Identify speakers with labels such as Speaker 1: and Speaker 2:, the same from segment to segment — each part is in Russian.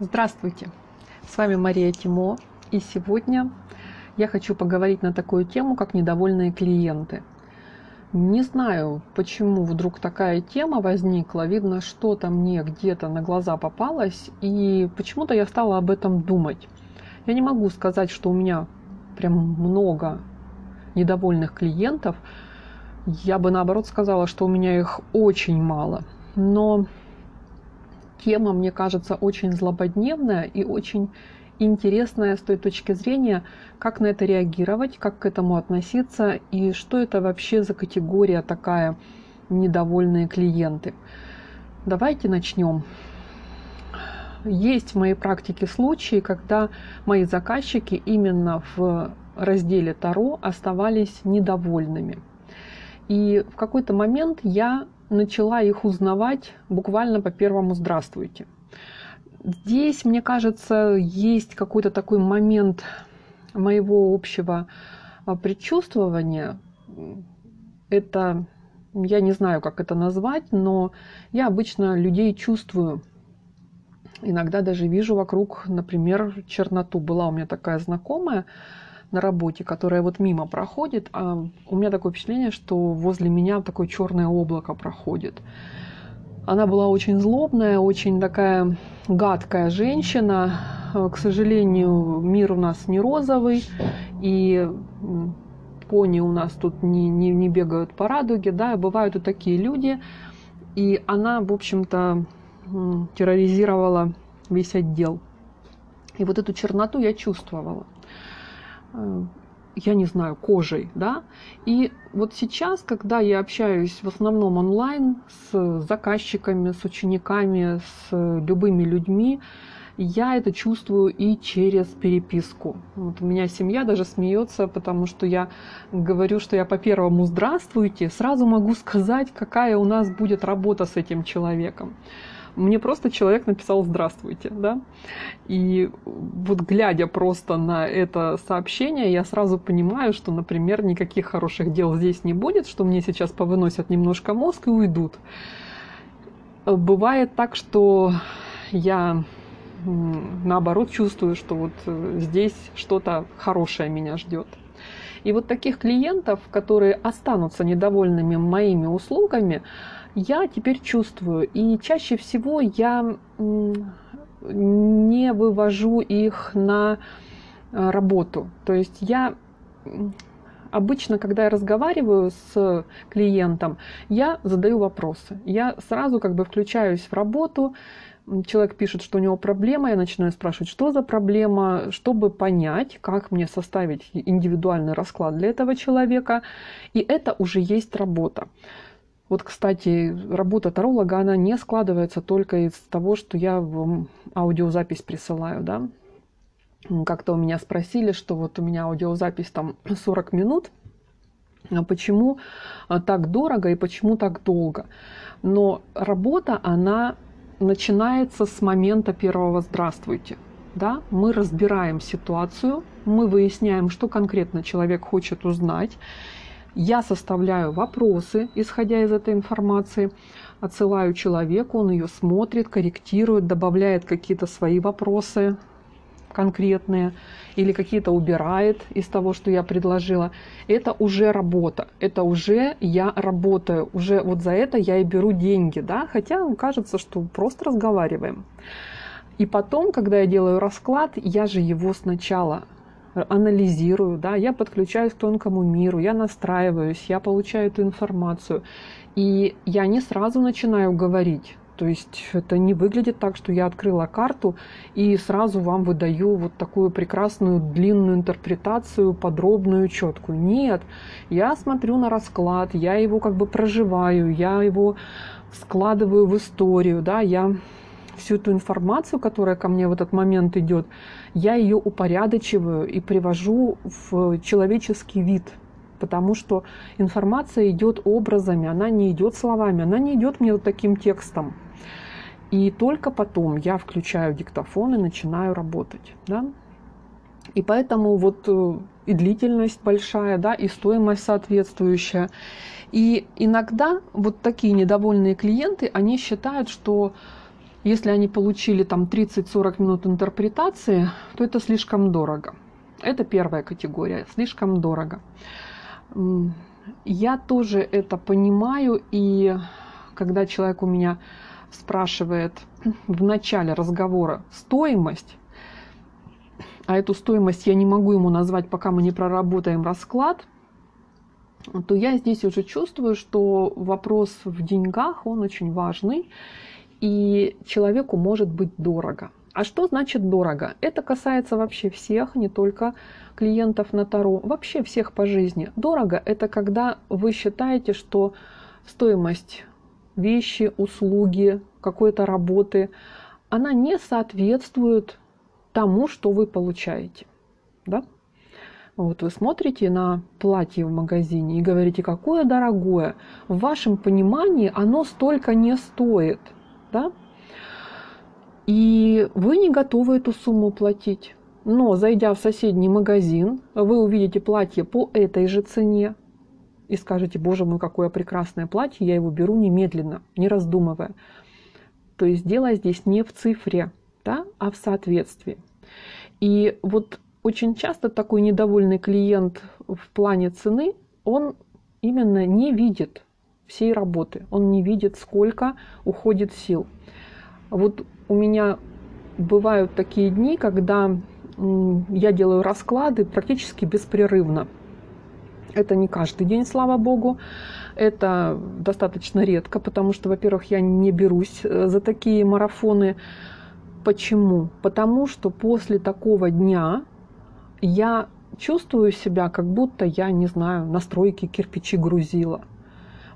Speaker 1: Здравствуйте! С вами Мария Тимо, и сегодня я хочу поговорить на такую тему, как недовольные клиенты. Не знаю, почему вдруг такая тема возникла. Видно, что-то мне где-то на глаза попалось, и почему-то я стала об этом думать. Я не могу сказать, что у меня прям много недовольных клиентов. Я бы наоборот сказала, что у меня их очень мало. Но тема, мне кажется, очень злободневная и очень интересная с той точки зрения, как на это реагировать, как к этому относиться и что это вообще за категория такая недовольные клиенты. Давайте начнем. Есть в моей практике случаи, когда мои заказчики именно в разделе Таро оставались недовольными. И в какой-то момент я начала их узнавать буквально по первому «здравствуйте». Здесь, мне кажется, есть какой-то такой момент моего общего а, предчувствования. Это, я не знаю, как это назвать, но я обычно людей чувствую. Иногда даже вижу вокруг, например, черноту. Была у меня такая знакомая, на работе, которая вот мимо проходит, а у меня такое впечатление, что возле меня такое черное облако проходит. Она была очень злобная, очень такая гадкая женщина. К сожалению, мир у нас не розовый, и пони у нас тут не, не, не бегают по радуге, да, бывают и такие люди. И она, в общем-то, терроризировала весь отдел. И вот эту черноту я чувствовала. Э, я не знаю, кожей, да. И вот сейчас, когда я общаюсь в основном онлайн с заказчиками, с учениками, с любыми людьми, я это чувствую и через переписку. Вот у меня семья даже смеется, потому что я говорю, что я по первому «здравствуйте», сразу могу сказать, какая у нас будет работа с этим человеком мне просто человек написал «здравствуйте», да, и вот глядя просто на это сообщение, я сразу понимаю, что, например, никаких хороших дел здесь не будет, что мне сейчас повыносят немножко мозг и уйдут. Бывает так, что я наоборот чувствую, что вот э, здесь что-то хорошее меня ждет. И вот таких клиентов, которые останутся недовольными моими услугами, я теперь чувствую. И чаще всего я не вывожу их на э, работу. То есть я обычно, когда я разговариваю с клиентом, я задаю вопросы. Я сразу как бы включаюсь в работу, человек пишет, что у него проблема, я начинаю спрашивать, что за проблема, чтобы понять, как мне составить индивидуальный расклад для этого человека. И это уже есть работа. Вот, кстати, работа таролога, она не складывается только из того, что я в аудиозапись присылаю, да. Как-то у меня спросили, что вот у меня аудиозапись там 40 минут, а почему а, так дорого и почему так долго. Но работа, она начинается с момента первого «здравствуйте». Да? Мы разбираем ситуацию, мы выясняем, что конкретно человек хочет узнать, я составляю вопросы, исходя из этой информации, отсылаю человеку, он ее смотрит, корректирует, добавляет какие-то свои вопросы конкретные или какие-то убирает из того, что я предложила. Это уже работа, это уже я работаю, уже вот за это я и беру деньги, да, хотя кажется, что просто разговариваем. И потом, когда я делаю расклад, я же его сначала анализирую, да, я подключаюсь к тонкому миру, я настраиваюсь, я получаю эту информацию. И я не сразу начинаю говорить. То есть это не выглядит так, что я открыла карту и сразу вам выдаю вот такую прекрасную длинную интерпретацию, подробную, четкую. Нет, я смотрю на расклад, я его как бы проживаю, я его складываю в историю, да, я всю эту информацию, которая ко мне в этот момент идет, я ее упорядочиваю и привожу в человеческий вид. Потому что информация идет образами, она не идет словами, она не идет мне вот таким текстом. И только потом я включаю диктофон и начинаю работать. Да? И поэтому вот э, и длительность большая, да, и стоимость соответствующая. И иногда вот такие недовольные клиенты, они считают, что Если они получили там 30-40 минут интерпретации, то это слишком дорого. Это первая категория, слишком дорого. Я тоже это понимаю, и когда человек у меня спрашивает в начале разговора стоимость, а эту стоимость я не могу ему назвать, пока мы не проработаем расклад, то я здесь уже чувствую, что вопрос в деньгах, он очень важный, и человеку может быть дорого. А что значит дорого? Это касается вообще всех, не только клиентов на Таро, вообще всех по жизни. Дорого – это когда вы считаете, что стоимость вещи, услуги, какой-то работы, она не соответствует тому, что вы получаете. Да? Вот вы смотрите на платье в магазине и говорите, какое дорогое. В вашем понимании оно столько не стоит. Да? И вы не готовы эту сумму платить. Но зайдя в соседний магазин, вы увидите платье по этой же цене и скажете, боже мой, какое прекрасное платье, я его беру немедленно, не раздумывая. То есть дело здесь не в цифре, да, а в соответствии. И вот очень часто такой недовольный клиент в плане цены, он именно не видит всей работы, он не видит, сколько уходит сил. Вот у меня бывают такие дни, когда я делаю расклады практически беспрерывно. Это не каждый день, слава богу. Это достаточно редко, потому что, во-первых, я не берусь э, за такие марафоны. Почему? Потому что после такого дня я чувствую себя, как будто я, не знаю, на стройке кирпичи грузила.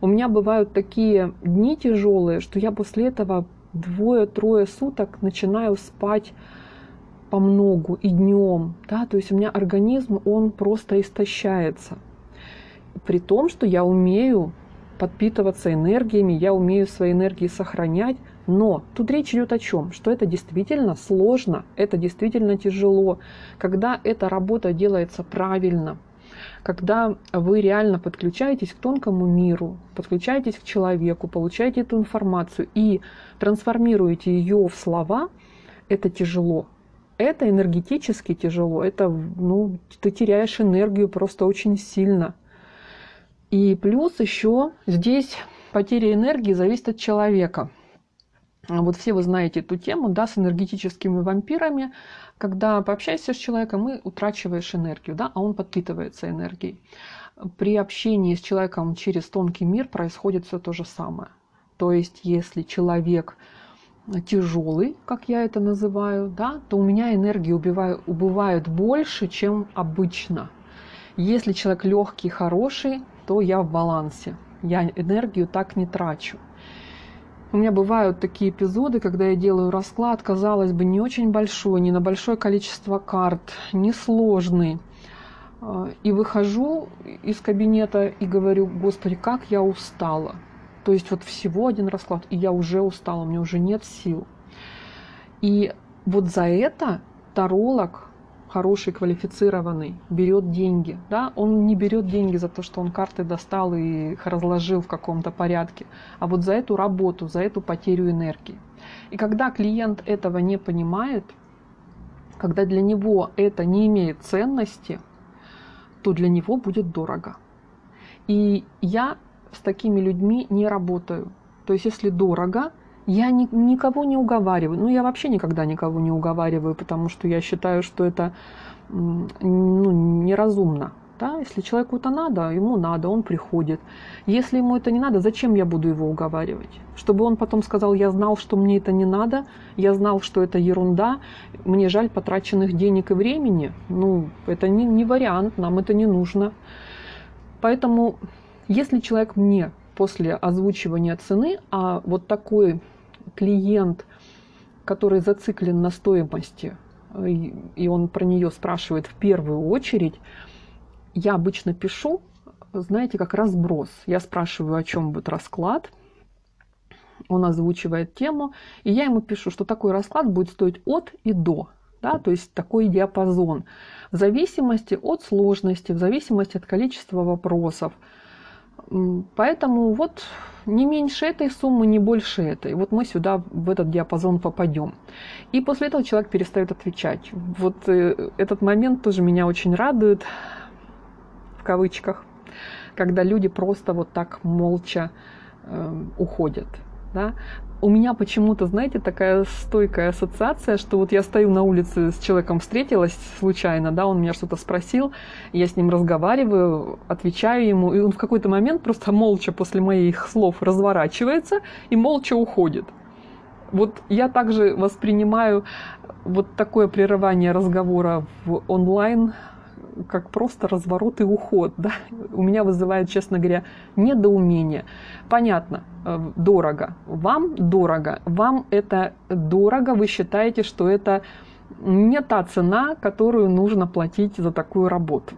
Speaker 1: У меня бывают такие дни тяжелые, что я после этого двое-трое суток начинаю спать по многу и днем. Да? То есть у меня организм, он просто истощается. При том, что я умею подпитываться энергиями, я умею свои энергии сохранять, но тут речь идет о чем? Что это действительно сложно, это действительно тяжело. Когда эта работа делается правильно, когда вы реально подключаетесь к тонкому миру, подключаетесь к человеку, получаете эту информацию и трансформируете ее в слова, это тяжело. Это энергетически тяжело, это, ну, ты теряешь энергию просто очень сильно. И плюс еще здесь потеря энергии зависит от человека. Вот все вы знаете эту тему, да, с энергетическими вампирами. Когда пообщаешься с человеком, и утрачиваешь энергию, да, а он подпитывается энергией. При общении с человеком через тонкий мир происходит все то же самое. То есть, если человек тяжелый, как я это называю, да, то у меня энергии убивает, убывает больше, чем обычно. Если человек легкий, хороший, то я в балансе. Я энергию так не трачу. У меня бывают такие эпизоды, когда я делаю расклад, казалось бы, не очень большой, не на большое количество карт, не сложный. А, и выхожу из кабинета и говорю, господи, как я устала. То есть вот всего один расклад, и я уже устала, у меня уже нет сил. И вот за это таролог хороший, квалифицированный, берет деньги. Да? Он не берет деньги за то, что он карты достал и их разложил в каком-то порядке, а вот за эту работу, за эту потерю энергии. И когда клиент этого не понимает, когда для него это не имеет ценности, то для него будет дорого. И я с такими людьми не работаю. То есть если дорого, я ни, никого не уговариваю. Ну, я вообще никогда никого не уговариваю, потому что я считаю, что это ну, неразумно. Да? Если человеку это надо, ему надо, он приходит. Если ему это не надо, зачем я буду его уговаривать? Чтобы он потом сказал, я знал, что мне это не надо, я знал, что это ерунда, мне жаль потраченных денег и времени. Ну, это не, не вариант, нам это не нужно. Поэтому, если человек мне после озвучивания цены, а вот такой клиент, который зациклен на стоимости, и он про нее спрашивает в первую очередь, я обычно пишу, знаете, как разброс. Я спрашиваю, о чем будет расклад, он озвучивает тему, и я ему пишу, что такой расклад будет стоить от и до. Да, то есть такой диапазон. В зависимости от сложности, в зависимости от количества вопросов, Поэтому вот не меньше этой суммы, не больше этой. Вот мы сюда, в этот диапазон попадем. И после этого человек перестает отвечать. Вот э, этот момент тоже меня очень радует, в кавычках, когда люди просто вот так молча э, уходят. Да? у меня почему-то, знаете, такая стойкая ассоциация, что вот я стою на улице с человеком, встретилась случайно, да, он меня что-то спросил, я с ним разговариваю, отвечаю ему, и он в какой-то момент просто молча после моих слов разворачивается и молча уходит. Вот я также воспринимаю вот такое прерывание разговора в онлайн как просто разворот и уход. Да? У меня вызывает, честно говоря, недоумение. Понятно, э, дорого. Вам дорого. Вам это дорого. Вы считаете, что это не та цена, которую нужно платить за такую работу.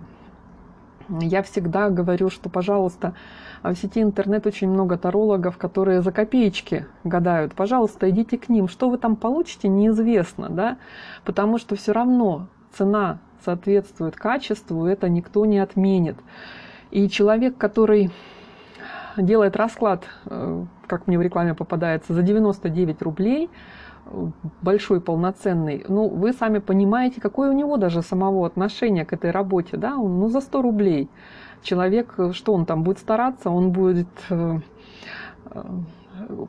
Speaker 1: Я всегда говорю, что, пожалуйста, в сети интернет очень много тарологов, которые за копеечки гадают. Пожалуйста, идите к ним. Что вы там получите, неизвестно, да? Потому что все равно цена соответствует качеству, это никто не отменит. И человек, который делает расклад, э, как мне в рекламе попадается, за 99 рублей, большой, полноценный, ну, вы сами понимаете, какое у него даже самого отношение к этой работе, да, он, ну, за 100 рублей. Человек, что он там будет стараться, он будет э, э,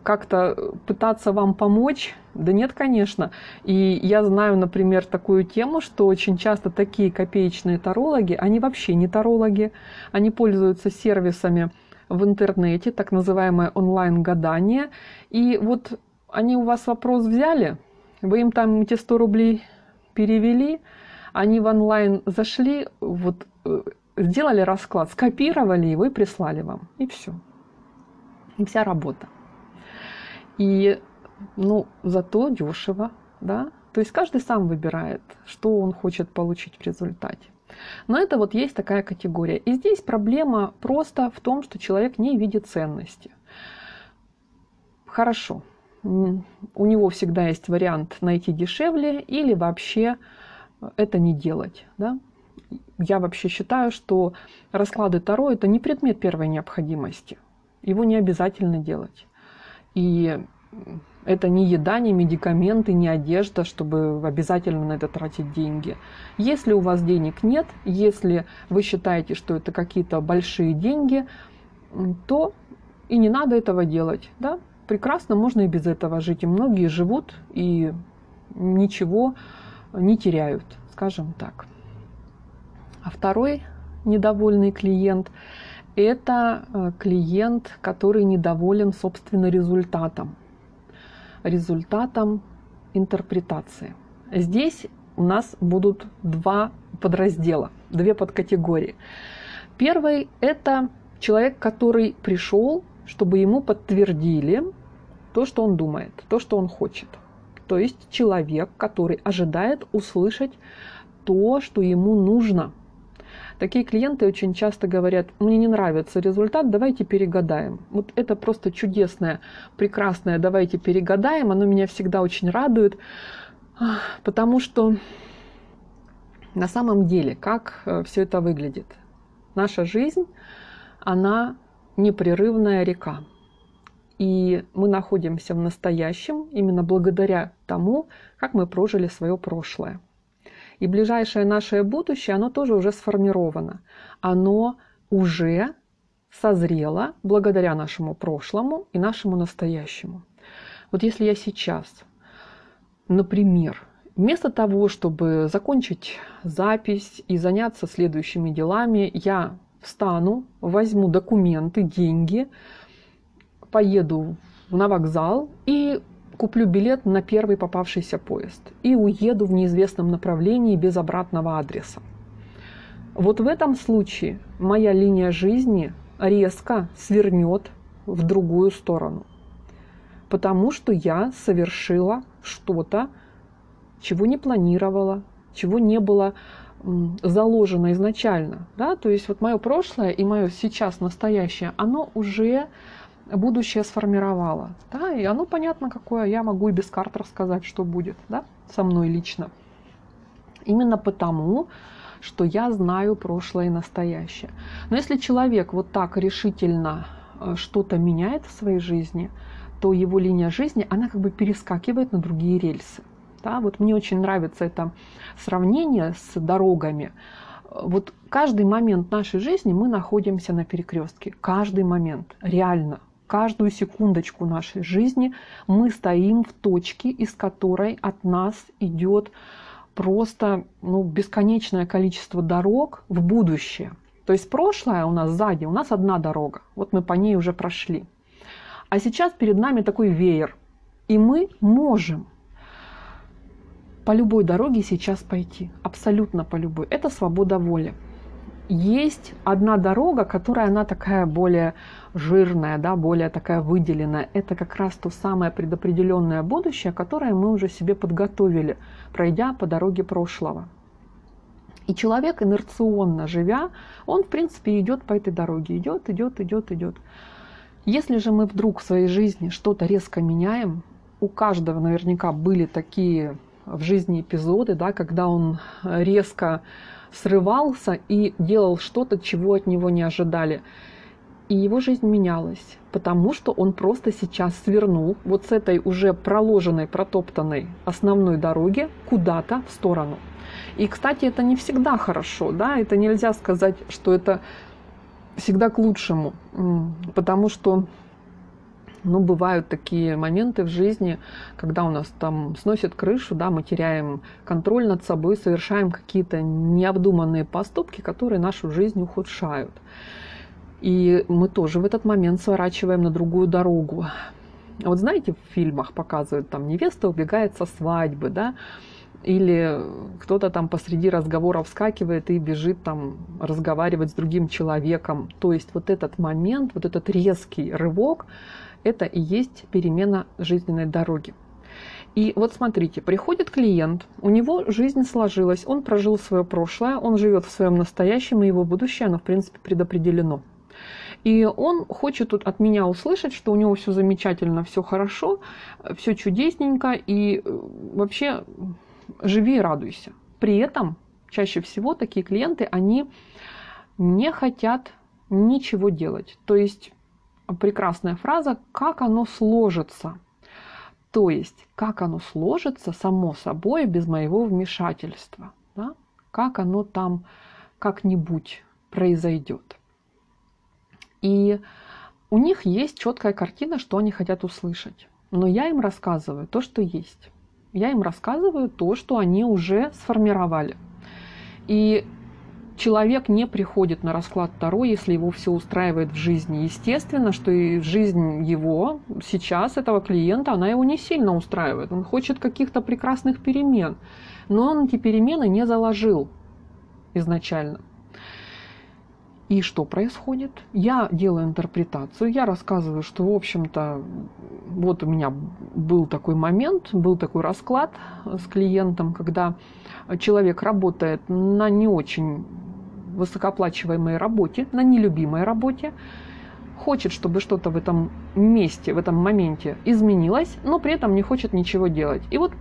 Speaker 1: как-то пытаться вам помочь? Да нет, конечно. И я знаю, например, такую тему, что очень часто такие копеечные тарологи, они вообще не тарологи, они пользуются сервисами в интернете, так называемое онлайн-гадание. И вот они у вас вопрос взяли, вы им там эти 100 рублей перевели, они в онлайн зашли, вот э, сделали расклад, скопировали его и прислали вам. И все. И вся работа. И, ну, зато дешево, да. То есть каждый сам выбирает, что он хочет получить в результате. Но это вот есть такая категория. И здесь проблема просто в том, что человек не видит ценности. Хорошо, у него всегда есть вариант найти дешевле или вообще это не делать. Да? Я вообще считаю, что расклады Таро это не предмет первой необходимости. Его не обязательно делать. И это не еда, не медикаменты, не одежда, чтобы обязательно на это тратить деньги. Если у вас денег нет, если вы считаете, что это какие-то большие деньги, то и не надо этого делать. Да? Прекрасно можно и без этого жить. И многие живут и ничего не теряют, скажем так. А второй недовольный клиент – это э, клиент, который недоволен, собственно, результатом. Результатом интерпретации. Здесь у нас будут два подраздела, две подкатегории. Первый – это человек, который пришел, чтобы ему подтвердили то, что он думает, то, что он хочет. То есть человек, который ожидает услышать то, что ему нужно – Такие клиенты очень часто говорят, мне не нравится результат, давайте перегадаем. Вот это просто чудесное, прекрасное, давайте перегадаем, оно меня всегда очень радует, потому что на самом деле, как э, все это выглядит? Наша жизнь, она непрерывная река. И мы находимся в настоящем именно благодаря тому, как мы прожили свое прошлое. И ближайшее наше будущее, оно тоже уже сформировано. Оно уже созрело благодаря нашему прошлому и нашему настоящему. Вот если я сейчас, например, вместо того, чтобы закончить запись и заняться следующими делами, я встану, возьму документы, деньги, поеду на вокзал и куплю билет на первый попавшийся поезд и уеду в неизвестном направлении без обратного адреса. Вот в этом случае моя линия жизни резко свернет в другую сторону, потому что я совершила что-то, чего не планировала, чего не было заложено изначально. Да? То есть вот мое прошлое и мое сейчас настоящее, оно уже будущее сформировало. Да, и оно понятно какое, я могу и без карт рассказать, что будет да, со мной лично. Именно потому, что я знаю прошлое и настоящее. Но если человек вот так решительно э, что-то меняет в своей жизни, то его линия жизни, она как бы перескакивает на другие рельсы. Да? Вот мне очень нравится это сравнение с дорогами. Вот каждый момент нашей жизни мы находимся на перекрестке. Каждый момент. Реально. Каждую секундочку нашей жизни мы стоим в точке, из которой от нас идет просто ну, бесконечное количество дорог в будущее. То есть прошлое у нас сзади, у нас одна дорога. Вот мы по ней уже прошли. А сейчас перед нами такой веер. И мы можем по любой дороге сейчас пойти. Абсолютно по любой. Это свобода воли. Есть одна дорога, которая она такая более жирная, да, более такая выделенная. Это как раз то самое предопределенное будущее, которое мы уже себе подготовили, пройдя по дороге прошлого. И человек, инерционно живя, он, в принципе, идет по этой дороге. Идет, идет, идет, идет. Если же мы вдруг в своей жизни что-то резко меняем, у каждого наверняка были такие в жизни эпизоды, да, когда он резко срывался и делал что-то, чего от него не ожидали. И его жизнь менялась, потому что он просто сейчас свернул вот с этой уже проложенной, протоптанной основной дороги куда-то в сторону. И, кстати, это не всегда хорошо, да, это нельзя сказать, что это всегда к лучшему, потому что ну, бывают такие моменты в жизни, когда у нас там сносит крышу, да, мы теряем контроль над собой, совершаем какие-то необдуманные поступки, которые нашу жизнь ухудшают. И мы тоже в этот момент сворачиваем на другую дорогу. Вот знаете, в фильмах показывают, там невеста убегает со свадьбы, да, или кто-то там посреди разговора вскакивает и бежит там разговаривать с другим человеком. То есть вот этот момент, вот этот резкий рывок, это и есть перемена жизненной дороги. И вот смотрите, приходит клиент, у него жизнь сложилась, он прожил свое прошлое, он живет в своем настоящем, и его будущее, оно в принципе предопределено. И он хочет тут от меня услышать, что у него все замечательно, все хорошо, все чудесненько, и э, вообще живи и радуйся. При этом чаще всего такие клиенты, они не хотят ничего делать. То есть прекрасная фраза «как оно сложится». То есть, как оно сложится само собой без моего вмешательства. Да? Как оно там как-нибудь произойдет. И у них есть четкая картина, что они хотят услышать. Но я им рассказываю то, что есть. Я им рассказываю то, что они уже сформировали. И человек не приходит на расклад Таро, если его все устраивает в жизни. Естественно, что и жизнь его сейчас, этого клиента, она его не сильно устраивает. Он хочет каких-то прекрасных перемен. Но он эти перемены не заложил изначально. И что происходит? Я делаю интерпретацию, я рассказываю, что, в общем-то, вот у меня был такой момент, был такой расклад с клиентом, когда человек работает на не очень высокооплачиваемой работе, на нелюбимой работе, хочет, чтобы что-то в этом месте, в этом моменте изменилось, но при этом не хочет ничего делать. И вот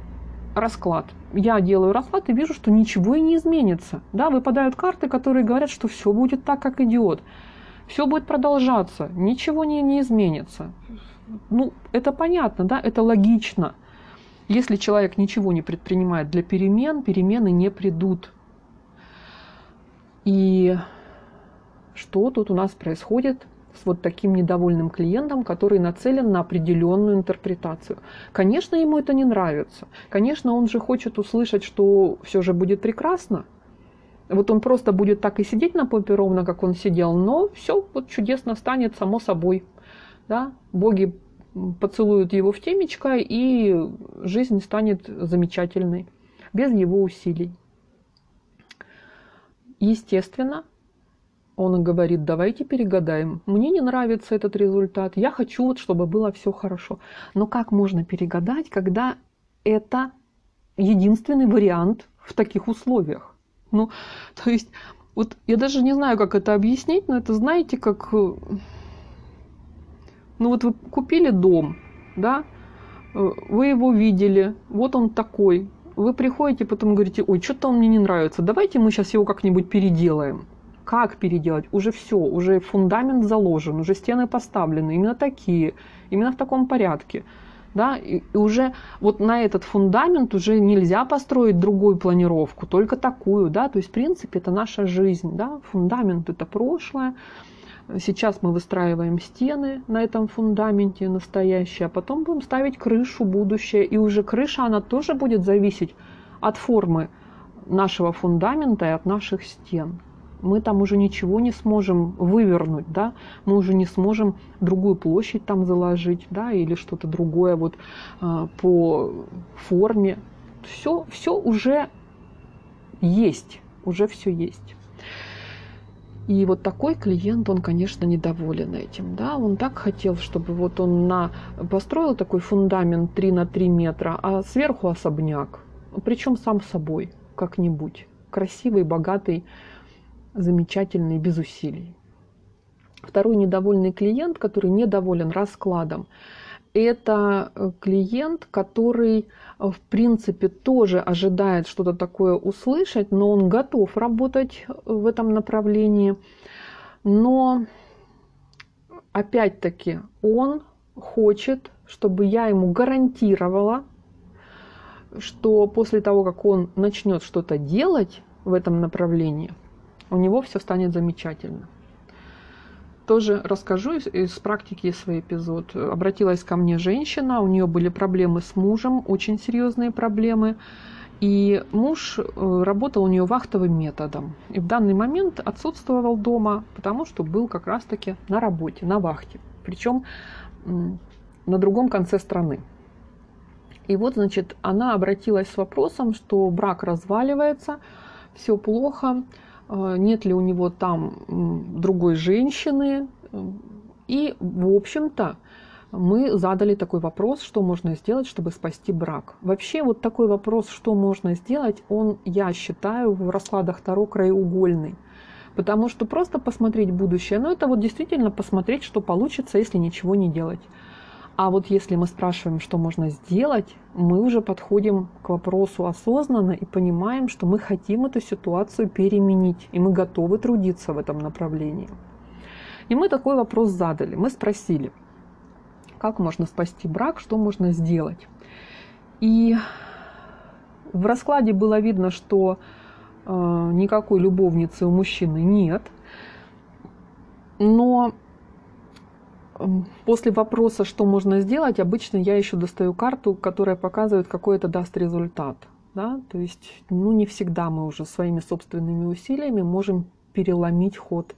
Speaker 1: расклад. Я делаю расклад и вижу, что ничего и не изменится. Да, выпадают карты, которые говорят, что все будет так, как идет. Все будет продолжаться, ничего не, не изменится. Ну, это понятно, да, это логично. Если человек ничего не предпринимает для перемен, перемены не придут. И что тут у нас происходит с вот таким недовольным клиентом, который нацелен на определенную интерпретацию. Конечно, ему это не нравится. Конечно, он же хочет услышать, что все же будет прекрасно. Вот он просто будет так и сидеть на попе ровно, как он сидел, но все вот чудесно станет само собой. Да? Боги поцелуют его в темечко, и жизнь станет замечательной, без его усилий. Естественно, он говорит, давайте перегадаем. Мне не нравится этот результат. Я хочу, вот, чтобы было все хорошо. Но как можно перегадать, когда это единственный вариант в таких условиях? Ну, то есть, вот я даже не знаю, как это объяснить, но это знаете, как... Э, ну вот вы купили дом, да, э, вы его видели, вот он такой, вы приходите, потом говорите, ой, что-то он мне не нравится, давайте мы сейчас его как-нибудь переделаем. Как переделать? Уже все, уже фундамент заложен, уже стены поставлены, именно такие, именно в таком порядке. Да, и, и уже вот на этот фундамент уже нельзя построить другую планировку, только такую, да, то есть в принципе это наша жизнь, да, фундамент это прошлое, Сейчас мы выстраиваем стены на этом фундаменте настоящее, а потом будем ставить крышу будущее. И уже крыша, она тоже будет зависеть от формы нашего фундамента и от наших стен. Мы там уже ничего не сможем вывернуть, да, мы уже не сможем другую площадь там заложить, да, или что-то другое вот э, по форме. Все, все уже есть, уже все есть. И вот такой клиент, он, конечно, недоволен этим. Да? Он так хотел, чтобы вот он на... построил такой фундамент 3 на 3 метра, а сверху особняк. Причем сам собой, как-нибудь. Красивый, богатый, замечательный, без усилий. Второй недовольный клиент, который недоволен раскладом, это э, клиент, который, э, в принципе, тоже ожидает что-то такое услышать, но он готов работать э, в этом направлении. Но, опять-таки, он хочет, чтобы я ему гарантировала, что после того, как он начнет что-то делать в этом направлении, у него все станет замечательно. Тоже расскажу из, из практики свой эпизод. Обратилась ко мне женщина, у нее были проблемы с мужем, очень серьезные проблемы. И муж э, работал у нее вахтовым методом. И в данный момент отсутствовал дома, потому что был как раз-таки на работе, на вахте. Причем на другом конце страны. И вот, значит, она обратилась с вопросом, что брак разваливается, все плохо, нет ли у него там другой женщины. И, в общем-то, мы задали такой вопрос, что можно сделать, чтобы спасти брак. Вообще вот такой вопрос, что можно сделать, он, я считаю, в раскладах Таро краеугольный. Потому что просто посмотреть будущее, ну это вот действительно посмотреть, что получится, если ничего не делать. А вот если мы спрашиваем, что можно сделать, мы уже подходим к вопросу осознанно и понимаем, что мы хотим эту ситуацию переменить, и мы готовы трудиться в этом направлении. И мы такой вопрос задали. Мы спросили, как можно спасти брак, что можно сделать. И в раскладе было видно, что э, никакой любовницы у мужчины нет. Но После вопроса, что можно сделать, обычно я еще достаю карту, которая показывает, какой это даст результат. Да? То есть ну, не всегда мы уже своими собственными усилиями можем переломить ход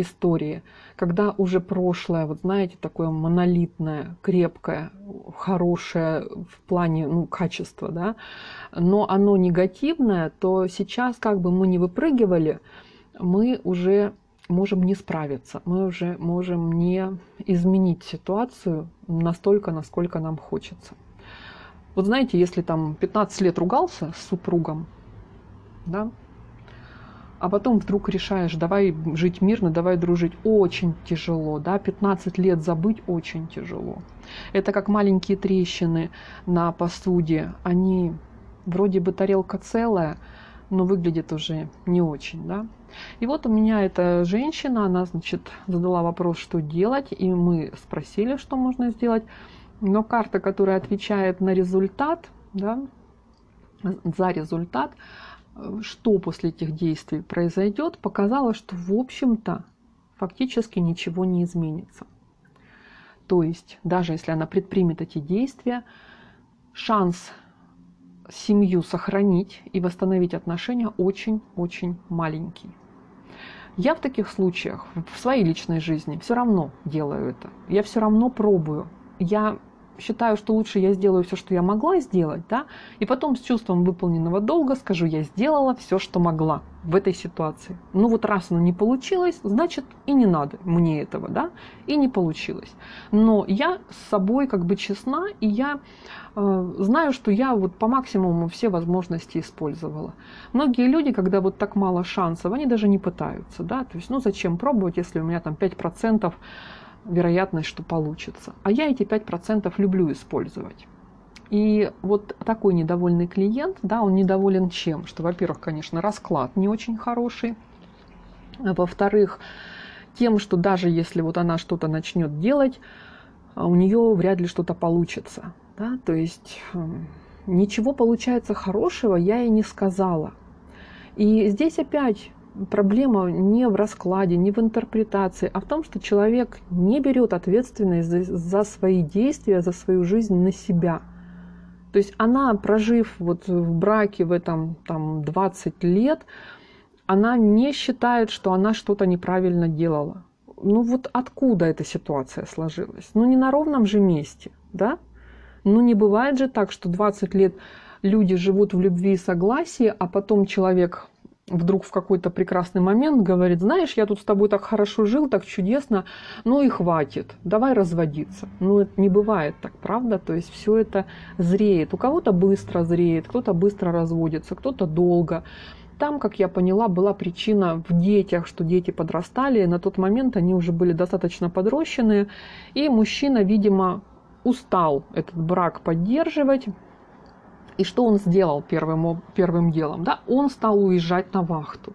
Speaker 1: истории. Когда уже прошлое, вот знаете, такое монолитное, крепкое, хорошее в плане ну, качества, да, но оно негативное, то сейчас как бы мы не выпрыгивали, мы уже можем не справиться, мы уже можем не изменить ситуацию настолько, насколько нам хочется. Вот знаете, если там 15 лет ругался с супругом, да, а потом вдруг решаешь, давай жить мирно, давай дружить, очень тяжело, да, 15 лет забыть очень тяжело. Это как маленькие трещины на посуде, они вроде бы тарелка целая, но выглядит уже не очень, да. И вот у меня эта женщина, она, значит, задала вопрос, что делать, и мы спросили, что можно сделать. Но карта, которая отвечает на результат, да, за результат, что после этих действий произойдет, показала, что, в общем-то, фактически ничего не изменится. То есть, даже если она предпримет эти действия, шанс семью сохранить и восстановить отношения очень-очень маленький. Я в таких случаях, в своей личной жизни, все равно делаю это. Я все равно пробую. Я считаю, что лучше я сделаю все, что я могла сделать, да, и потом с чувством выполненного долга скажу, я сделала все, что могла в этой ситуации. Ну вот раз оно не получилось, значит и не надо мне этого, да, и не получилось. Но я с собой как бы честна, и я э, знаю, что я вот по максимуму все возможности использовала. Многие люди, когда вот так мало шансов, они даже не пытаются, да, то есть, ну зачем пробовать, если у меня там 5% вероятность, что получится. А я эти 5% люблю использовать. И вот такой недовольный клиент, да, он недоволен чем? Что, во-первых, конечно, расклад не очень хороший. А во-вторых, тем, что даже если вот она что-то начнет делать, а у нее вряд ли что-то получится. Да? То есть эм, ничего получается хорошего я и не сказала. И здесь опять проблема не в раскладе, не в интерпретации, а в том, что человек не берет ответственность за, за свои действия, за свою жизнь на себя. То есть она, прожив вот в браке в этом там 20 лет, она не считает, что она что-то неправильно делала. Ну вот откуда эта ситуация сложилась? Ну не на ровном же месте, да? Ну не бывает же так, что 20 лет люди живут в любви и согласии, а потом человек вдруг в какой-то прекрасный момент говорит, знаешь, я тут с тобой так хорошо жил, так чудесно, ну и хватит, давай разводиться. Ну, это не бывает так, правда? То есть все это зреет. У кого-то быстро зреет, кто-то быстро разводится, кто-то долго. Там, как я поняла, была причина в детях, что дети подрастали. На тот момент они уже были достаточно подрощенные. И мужчина, видимо, устал этот брак поддерживать. И что он сделал первым, первым делом? Да? Он стал уезжать на вахту.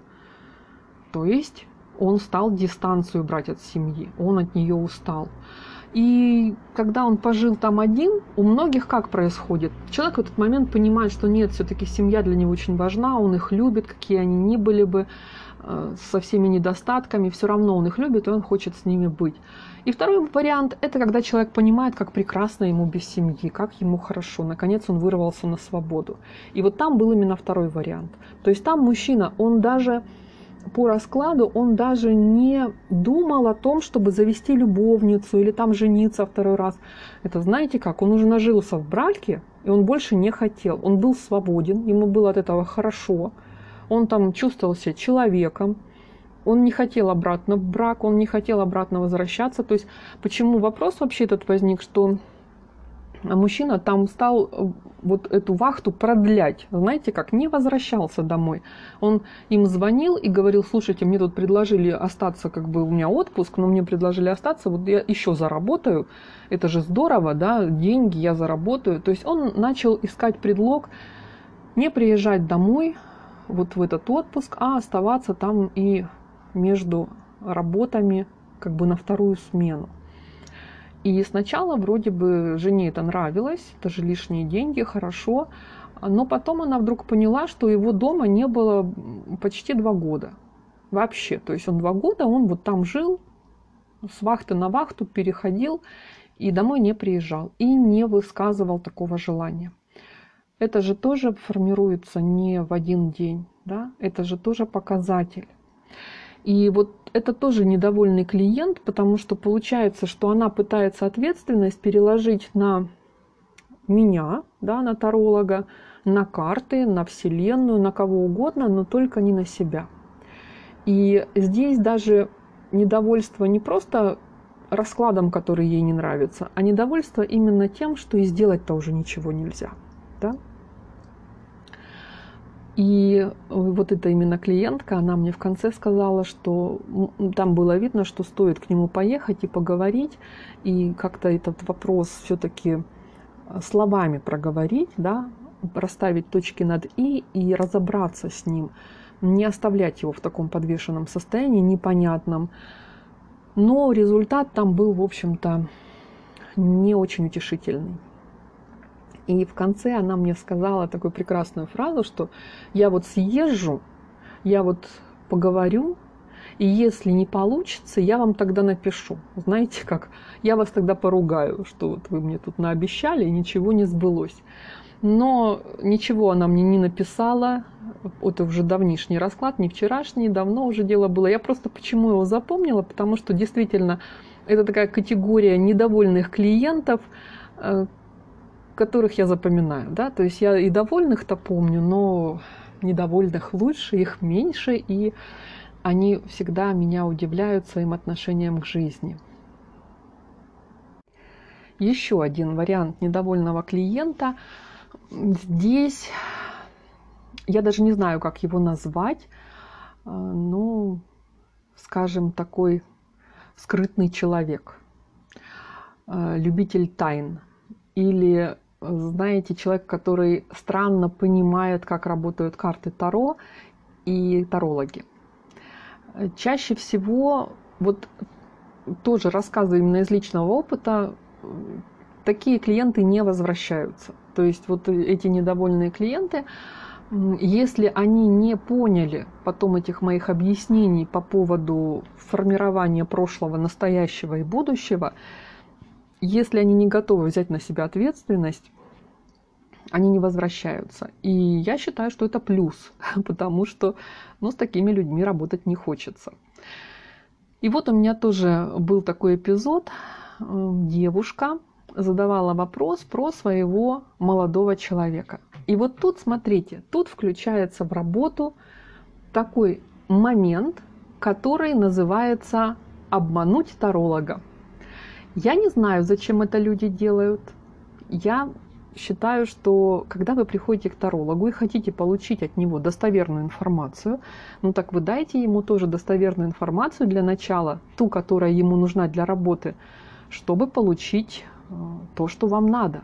Speaker 1: То есть он стал дистанцию брать от семьи. Он от нее устал. И когда он пожил там один, у многих как происходит? Человек в этот момент понимает, что нет, все-таки семья для него очень важна, он их любит, какие они ни были бы, э, со всеми недостатками, все равно он их любит, и он хочет с ними быть. И второй вариант – это когда человек понимает, как прекрасно ему без семьи, как ему хорошо. Наконец он вырвался на свободу. И вот там был именно второй вариант. То есть там мужчина, он даже по раскладу он даже не думал о том, чтобы завести любовницу или там жениться второй раз. Это знаете как? Он уже нажился в браке, и он больше не хотел. Он был свободен, ему было от этого хорошо. Он там чувствовал себя человеком. Он не хотел обратно в брак, он не хотел обратно возвращаться. То есть почему вопрос вообще этот возник, что а мужчина там стал э, вот эту вахту продлять. Знаете как? Не возвращался домой. Он им звонил и говорил, слушайте, мне тут предложили остаться, как бы у меня отпуск, но мне предложили остаться, вот я еще заработаю. Это же здорово, да, деньги я заработаю. То есть он начал искать предлог не приезжать домой, вот в этот отпуск, а оставаться там и между работами, как бы на вторую смену. И сначала вроде бы жене это нравилось, даже лишние деньги, хорошо. Но потом она вдруг поняла, что его дома не было почти два года. Вообще. То есть он два года, он вот там жил, с вахты на вахту переходил и домой не приезжал. И не высказывал такого желания. Это же тоже формируется не в один день. Да? Это же тоже показатель. И вот это тоже недовольный клиент, потому что получается, что она пытается ответственность переложить на меня, да, на таролога, на карты, на Вселенную, на кого угодно, но только не на себя. И здесь даже недовольство не просто раскладом, который ей не нравится, а недовольство именно тем, что и сделать-то уже ничего нельзя. Да? И э, вот эта именно клиентка, она мне в конце сказала, что там было видно, что стоит к нему поехать и поговорить, и как-то этот вопрос все-таки э, словами проговорить, да, расставить точки над «и» и разобраться с ним, не оставлять его в таком подвешенном состоянии, непонятном. Но результат там был, в общем-то, не очень утешительный. И в конце она мне сказала такую прекрасную фразу, что я вот съезжу, я вот поговорю, и если не получится, я вам тогда напишу. Знаете как? Я вас тогда поругаю, что вот вы мне тут наобещали, и ничего не сбылось. Но ничего она мне не написала. Это уже давнишний расклад, не вчерашний, давно уже дело было. Я просто почему его запомнила? Потому что действительно это такая категория недовольных клиентов, э, которых я запоминаю, да, то есть я и довольных-то помню, но недовольных лучше, их меньше, и они всегда меня удивляют своим отношением к жизни. Еще один вариант недовольного клиента. Здесь я даже не знаю, как его назвать, ну, скажем, такой скрытный человек, любитель тайн или знаете, человек, который странно понимает, как работают карты Таро и тарологи. Чаще всего, вот тоже рассказываю именно из личного опыта, такие клиенты не возвращаются. То есть вот эти недовольные клиенты, если они не поняли потом этих моих объяснений по поводу формирования прошлого, настоящего и будущего, если они не готовы взять на себя ответственность, они не возвращаются. И я считаю, что это плюс, потому что ну, с такими людьми работать не хочется. И вот у меня тоже был такой эпизод. Девушка задавала вопрос про своего молодого человека. И вот тут, смотрите, тут включается в работу такой момент, который называется обмануть таролога. Я не знаю, зачем это люди делают. Я считаю, что когда вы приходите к тарологу и хотите получить от него достоверную информацию, ну так вы дайте ему тоже достоверную информацию для начала, ту, которая ему нужна для работы, чтобы получить э, то, что вам надо.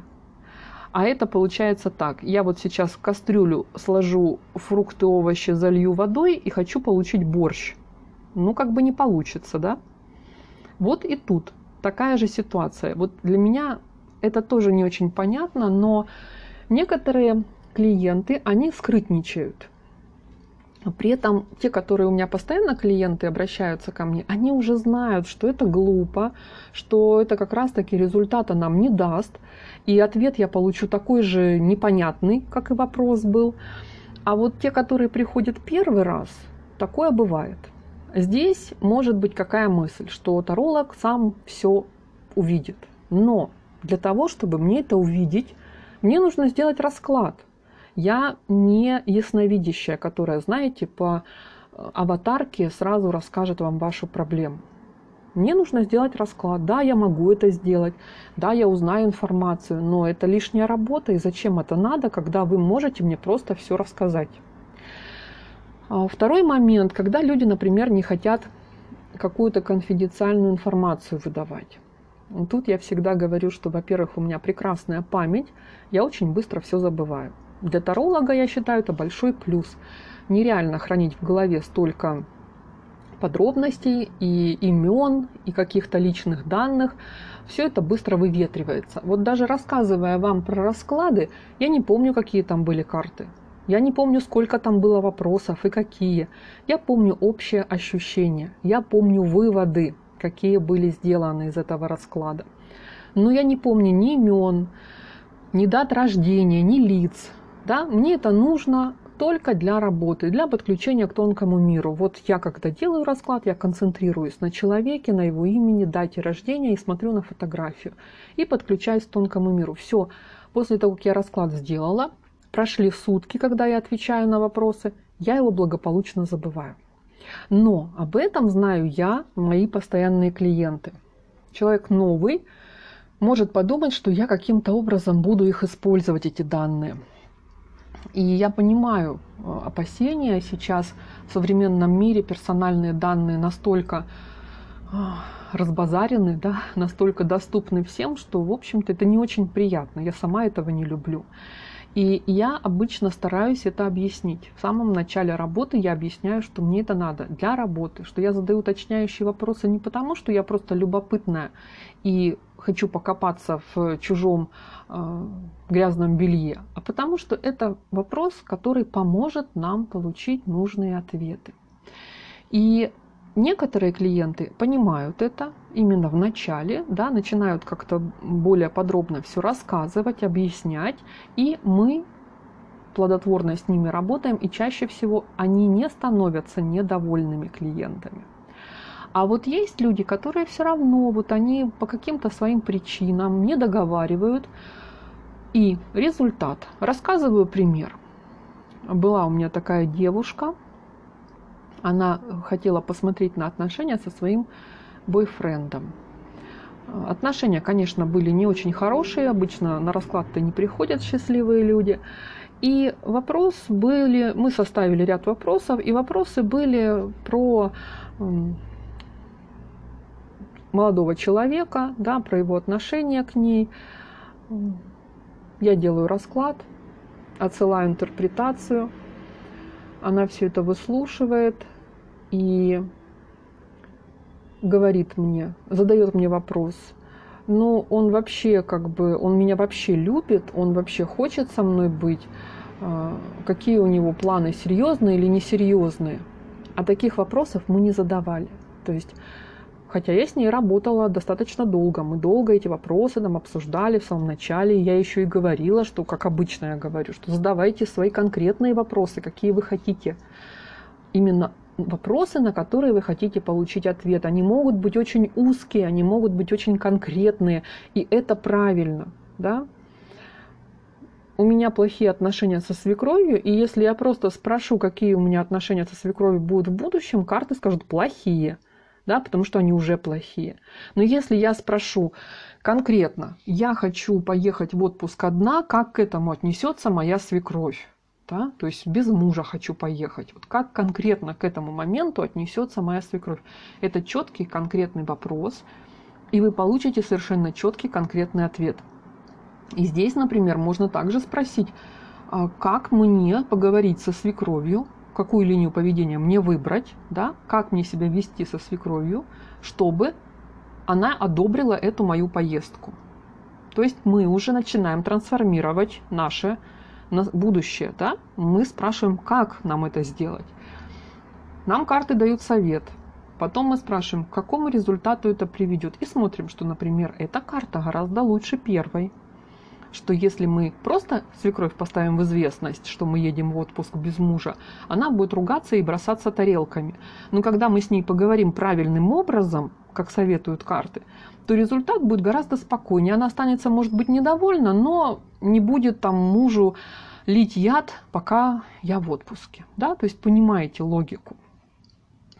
Speaker 1: А это получается так. Я вот сейчас в кастрюлю сложу фрукты, овощи, залью водой и хочу получить борщ. Ну, как бы не получится, да? Вот и тут такая же ситуация. Вот для меня это тоже не очень понятно, но некоторые клиенты, они скрытничают. При этом те, которые у меня постоянно клиенты обращаются ко мне, они уже знают, что это глупо, что это как раз-таки результата нам не даст. И ответ я получу такой же непонятный, как и вопрос был. А вот те, которые приходят первый раз, такое бывает. Здесь может быть какая мысль, что таролог сам все увидит. Но для того, чтобы мне это увидеть, мне нужно сделать расклад. Я не ясновидящая, которая, знаете, по э, аватарке сразу расскажет вам вашу проблему. Мне нужно сделать расклад. Да, я могу это сделать. Да, я узнаю информацию, но это лишняя работа. И зачем это надо, когда вы можете мне просто все рассказать? А второй момент, когда люди, например, не хотят какую-то конфиденциальную информацию выдавать. Тут я всегда говорю, что, во-первых, у меня прекрасная память, я очень быстро все забываю. Для таролога, я считаю, это большой плюс. Нереально хранить в голове столько подробностей и имен, и каких-то личных данных. Все это быстро выветривается. Вот даже рассказывая вам про расклады, я не помню, какие там были карты. Я не помню, сколько там было вопросов и какие. Я помню общее ощущение. Я помню выводы, какие были сделаны из этого расклада. Но я не помню ни имен, ни дат рождения, ни лиц. Да? Мне это нужно только для работы, для подключения к тонкому миру. Вот я когда делаю расклад, я концентрируюсь на человеке, на его имени, дате рождения и смотрю на фотографию. И подключаюсь к тонкому миру. Все. После того, как я расклад сделала, прошли сутки, когда я отвечаю на вопросы, я его благополучно забываю. Но об этом знаю я, мои постоянные клиенты. Человек новый может подумать, что я каким-то образом буду их использовать, эти данные. И я понимаю э, опасения сейчас в современном мире персональные данные настолько э, разбазарены, да, настолько доступны всем, что, в общем-то, это не очень приятно. Я сама этого не люблю. И я обычно стараюсь это объяснить. В самом начале работы я объясняю, что мне это надо для работы, что я задаю уточняющие вопросы не потому, что я просто любопытная и хочу покопаться в чужом э, грязном белье, а потому что это вопрос, который поможет нам получить нужные ответы. И Некоторые клиенты понимают это именно в начале, да, начинают как-то более подробно все рассказывать, объяснять, и мы плодотворно с ними работаем, и чаще всего они не становятся недовольными клиентами. А вот есть люди, которые все равно, вот они по каким-то своим причинам не договаривают. И результат. Рассказываю пример. Была у меня такая девушка, она хотела посмотреть на отношения со своим бойфрендом. Отношения, конечно, были не очень хорошие, обычно на расклад-то не приходят счастливые люди. И вопрос были, мы составили ряд вопросов, и вопросы были про молодого человека, да, про его отношение к ней. я делаю расклад, отсылаю интерпретацию, она все это выслушивает и говорит мне, задает мне вопрос, ну, он вообще как бы, он меня вообще любит, он вообще хочет со мной быть, а, какие у него планы, серьезные или несерьезные. А таких вопросов мы не задавали. То есть, хотя я с ней работала достаточно долго, мы долго эти вопросы там обсуждали в самом начале, я еще и говорила, что, как обычно я говорю, что задавайте свои конкретные вопросы, какие вы хотите. Именно вопросы, на которые вы хотите получить ответ. Они могут быть очень узкие, они могут быть очень конкретные, и это правильно. Да? У меня плохие отношения со свекровью, и если я просто спрошу, какие у меня отношения со свекровью будут в будущем, карты скажут плохие, да, потому что они уже плохие. Но если я спрошу конкретно, я хочу поехать в отпуск одна, как к этому отнесется моя свекровь? да, то есть без мужа хочу поехать. Вот как конкретно к этому моменту отнесется моя свекровь? Это четкий конкретный вопрос, и вы получите совершенно четкий конкретный ответ. И здесь, например, можно также спросить, а как мне поговорить со свекровью, какую линию поведения мне выбрать, да, как мне себя вести со свекровью, чтобы она одобрила эту мою поездку. То есть мы уже начинаем трансформировать наше на будущее, да, мы спрашиваем, как нам это сделать. Нам карты дают совет. Потом мы спрашиваем, к какому результату это приведет. И смотрим, что, например, эта карта гораздо лучше первой. Что если мы просто свекровь поставим в известность, что мы едем в отпуск без мужа, она будет ругаться и бросаться тарелками. Но когда мы с ней поговорим правильным образом, как советуют карты, то результат будет гораздо спокойнее. Она останется, может быть, недовольна, но не будет там мужу лить яд, пока я в отпуске. Да? То есть понимаете логику.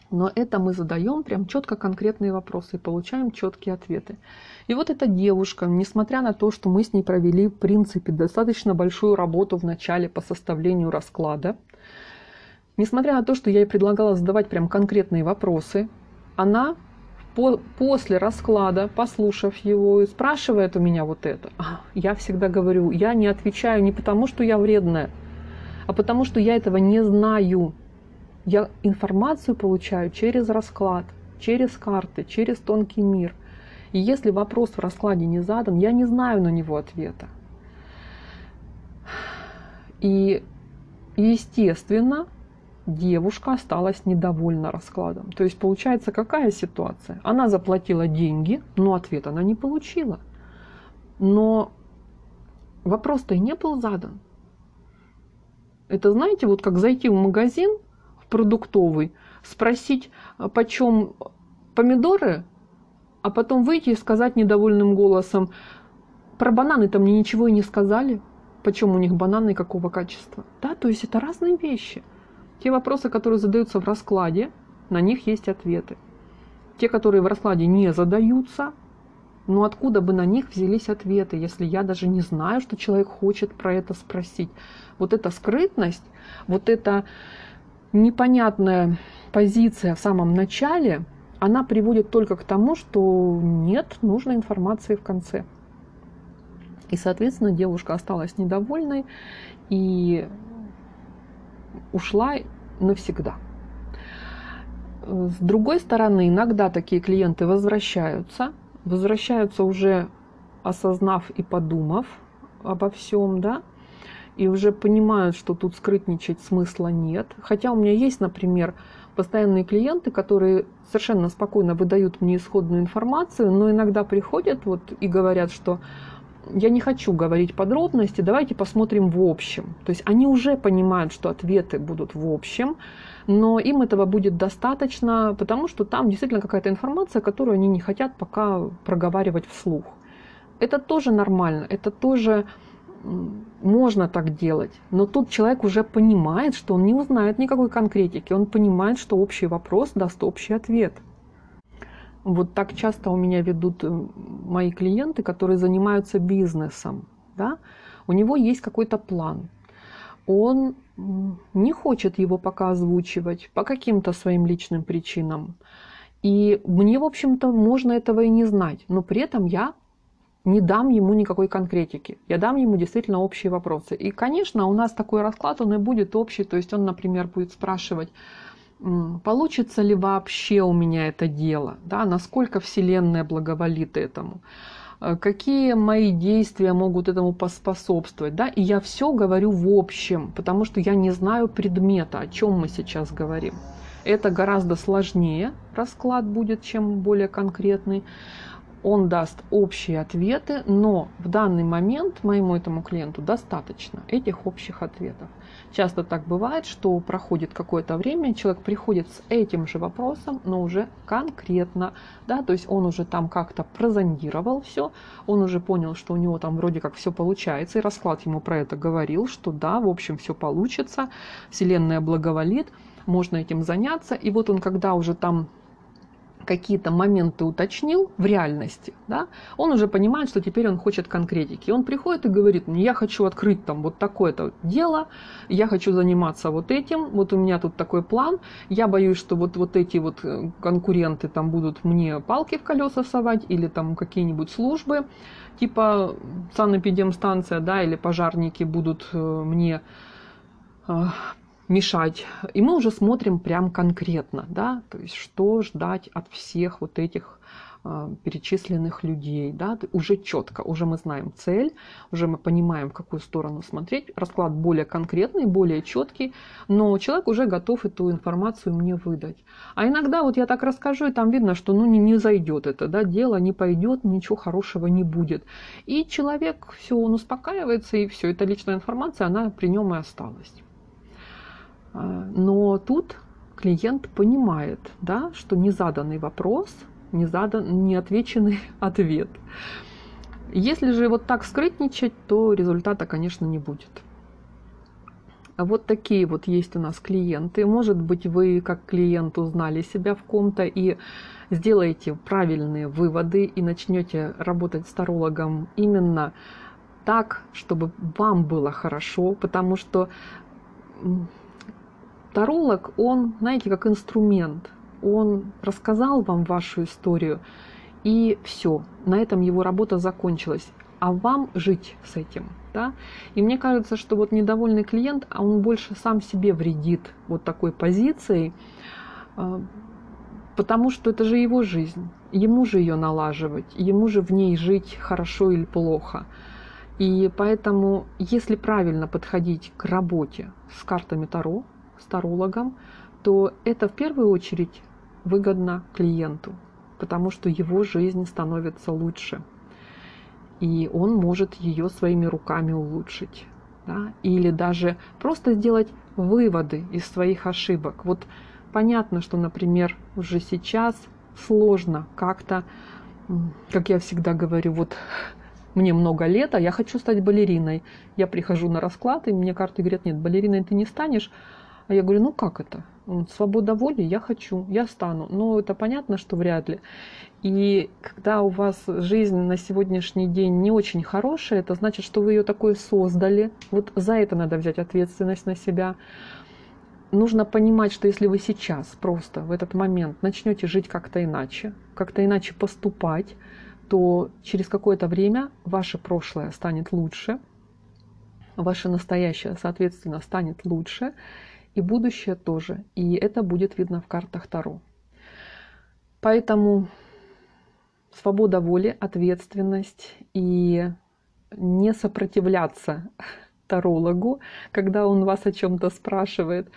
Speaker 1: Но это мы задаем прям четко конкретные вопросы и получаем четкие ответы. И вот эта девушка, несмотря на то, что мы с ней провели, в принципе, достаточно большую работу в начале по составлению расклада, несмотря на то, что я ей предлагала задавать прям конкретные вопросы, она по, после расклада, послушав его, спрашивает у меня вот это. А, я всегда говорю, я не отвечаю не потому, что я вредная, а потому что я этого не знаю. Я информацию получаю через расклад, через карты, через тонкий мир. И если вопрос в раскладе не задан, я не знаю на него ответа. И естественно, девушка осталась недовольна раскладом. То есть получается какая ситуация? Она заплатила деньги, но ответ она не получила. Но вопрос-то и не был задан. Это знаете, вот как зайти в магазин, продуктовый, спросить, почем помидоры, а потом выйти и сказать недовольным голосом, про бананы-то мне ничего и не сказали, почем у них бананы и какого качества. Да, то есть это разные вещи. Те вопросы, которые задаются в раскладе, на них есть ответы. Те, которые в раскладе не задаются, но откуда бы на них взялись ответы, если я даже не знаю, что человек хочет про это спросить. Вот эта скрытность, вот эта непонятная позиция в самом начале, она приводит только к тому, что нет нужной информации в конце. И, соответственно, девушка осталась недовольной, и ушла навсегда. С другой стороны, иногда такие клиенты возвращаются, возвращаются уже осознав и подумав обо всем, да, и уже понимают, что тут скрытничать смысла нет. Хотя у меня есть, например, постоянные клиенты, которые совершенно спокойно выдают мне исходную информацию, но иногда приходят вот и говорят, что я не хочу говорить подробности, давайте посмотрим в общем. То есть они уже понимают, что ответы будут в общем, но им этого будет достаточно, потому что там действительно какая-то информация, которую они не хотят пока проговаривать вслух. Это тоже нормально, это тоже можно так делать. Но тут человек уже понимает, что он не узнает никакой конкретики, он понимает, что общий вопрос даст общий ответ – вот так часто у меня ведут э, мои клиенты, которые занимаются бизнесом. Да? У него есть какой-то план. Он не хочет его пока озвучивать по каким-то своим личным причинам. И мне, в общем-то, можно этого и не знать. Но при этом я не дам ему никакой конкретики. Я дам ему действительно общие вопросы. И, конечно, у нас такой расклад, он и будет общий. То есть он, например, будет спрашивать, получится ли вообще у меня это дело, да, насколько Вселенная благоволит этому, э, какие мои действия могут этому поспособствовать, да, и я все говорю в общем, потому что я не знаю предмета, о чем мы сейчас говорим. Это гораздо сложнее расклад будет, чем более конкретный он даст общие ответы, но в данный момент моему этому клиенту достаточно этих общих ответов. Часто так бывает, что проходит какое-то время, человек приходит с этим же вопросом, но уже конкретно, да, то есть он уже там как-то прозондировал все, он уже понял, что у него там вроде как все получается, и расклад ему про это говорил, что да, в общем, все получится, Вселенная благоволит, можно этим заняться, и вот он когда уже там какие-то моменты уточнил в реальности, да, он уже понимает, что теперь он хочет конкретики. Он приходит и говорит, я хочу открыть там вот такое-то дело, я хочу заниматься вот этим, вот у меня тут такой план, я боюсь, что вот, вот эти вот э, конкуренты там будут мне палки в колеса совать или там какие-нибудь службы, типа санэпидемстанция, да, или пожарники будут э, мне э, мешать. И мы уже смотрим прям конкретно, да, то есть что ждать от всех вот этих э, перечисленных людей, да, уже четко, уже мы знаем цель, уже мы понимаем, в какую сторону смотреть, расклад более конкретный, более четкий, но человек уже готов эту информацию мне выдать. А иногда вот я так расскажу, и там видно, что ну не, не зайдет это, да, дело не пойдет, ничего хорошего не будет. И человек все, он успокаивается, и все, эта личная информация, она при нем и осталась. Но тут клиент понимает, да, что незаданный вопрос, не задан, не отвеченный ответ. Если же вот так скрытничать, то результата, конечно, не будет. Вот такие вот есть у нас клиенты. Может быть, вы как клиент узнали себя в ком-то и сделаете правильные выводы и начнете работать с тарологом именно так, чтобы вам было хорошо, потому что Таролог, он, знаете, как инструмент. Он рассказал вам вашу историю, и все, на этом его работа закончилась. А вам жить с этим. Да? И мне кажется, что вот недовольный клиент, а он больше сам себе вредит вот такой позицией, а, потому что это же его жизнь, ему же ее налаживать, ему же в ней жить хорошо или плохо. И поэтому, если правильно подходить к работе с картами Таро, с тарологом, то это в первую очередь выгодно клиенту, потому что его жизнь становится лучше. И он может ее своими руками улучшить. Да? Или даже просто сделать выводы из своих ошибок. Вот понятно, что, например, уже сейчас сложно как-то, как я всегда говорю, вот мне много лет, а я хочу стать балериной. Я прихожу на расклад, и мне карты говорят, нет, балериной ты не станешь, а я говорю, ну как это? Свобода воли, я хочу, я стану. Но это понятно, что вряд ли. И когда у вас жизнь на сегодняшний день не очень хорошая, это значит, что вы ее такой создали. Вот за это надо взять ответственность на себя. Нужно понимать, что если вы сейчас просто в этот момент начнете жить как-то иначе, как-то иначе поступать, то через какое-то время ваше прошлое станет лучше, ваше настоящее, соответственно, станет лучше, и будущее тоже. И это будет видно в картах Таро. Поэтому свобода воли, ответственность и не сопротивляться тарологу, когда он вас о чем-то спрашивает.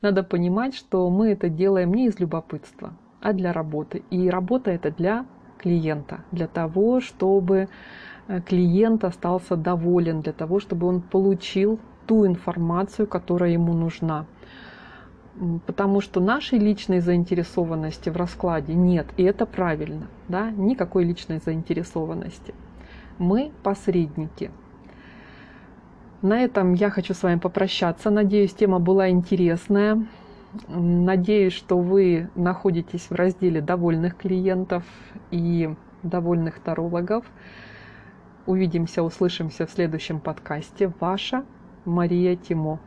Speaker 1: Надо понимать, что мы это делаем не из любопытства, а для работы. И работа это для клиента, для того, чтобы э, клиент остался доволен, для того, чтобы он получил ту информацию, которая ему нужна потому что нашей личной заинтересованности в раскладе нет, и это правильно, да, никакой личной заинтересованности. Мы посредники. На этом я хочу с вами попрощаться. Надеюсь, тема была интересная. Надеюсь, что вы находитесь в разделе довольных клиентов и довольных тарологов. Увидимся, услышимся в следующем подкасте. Ваша Мария Тимо.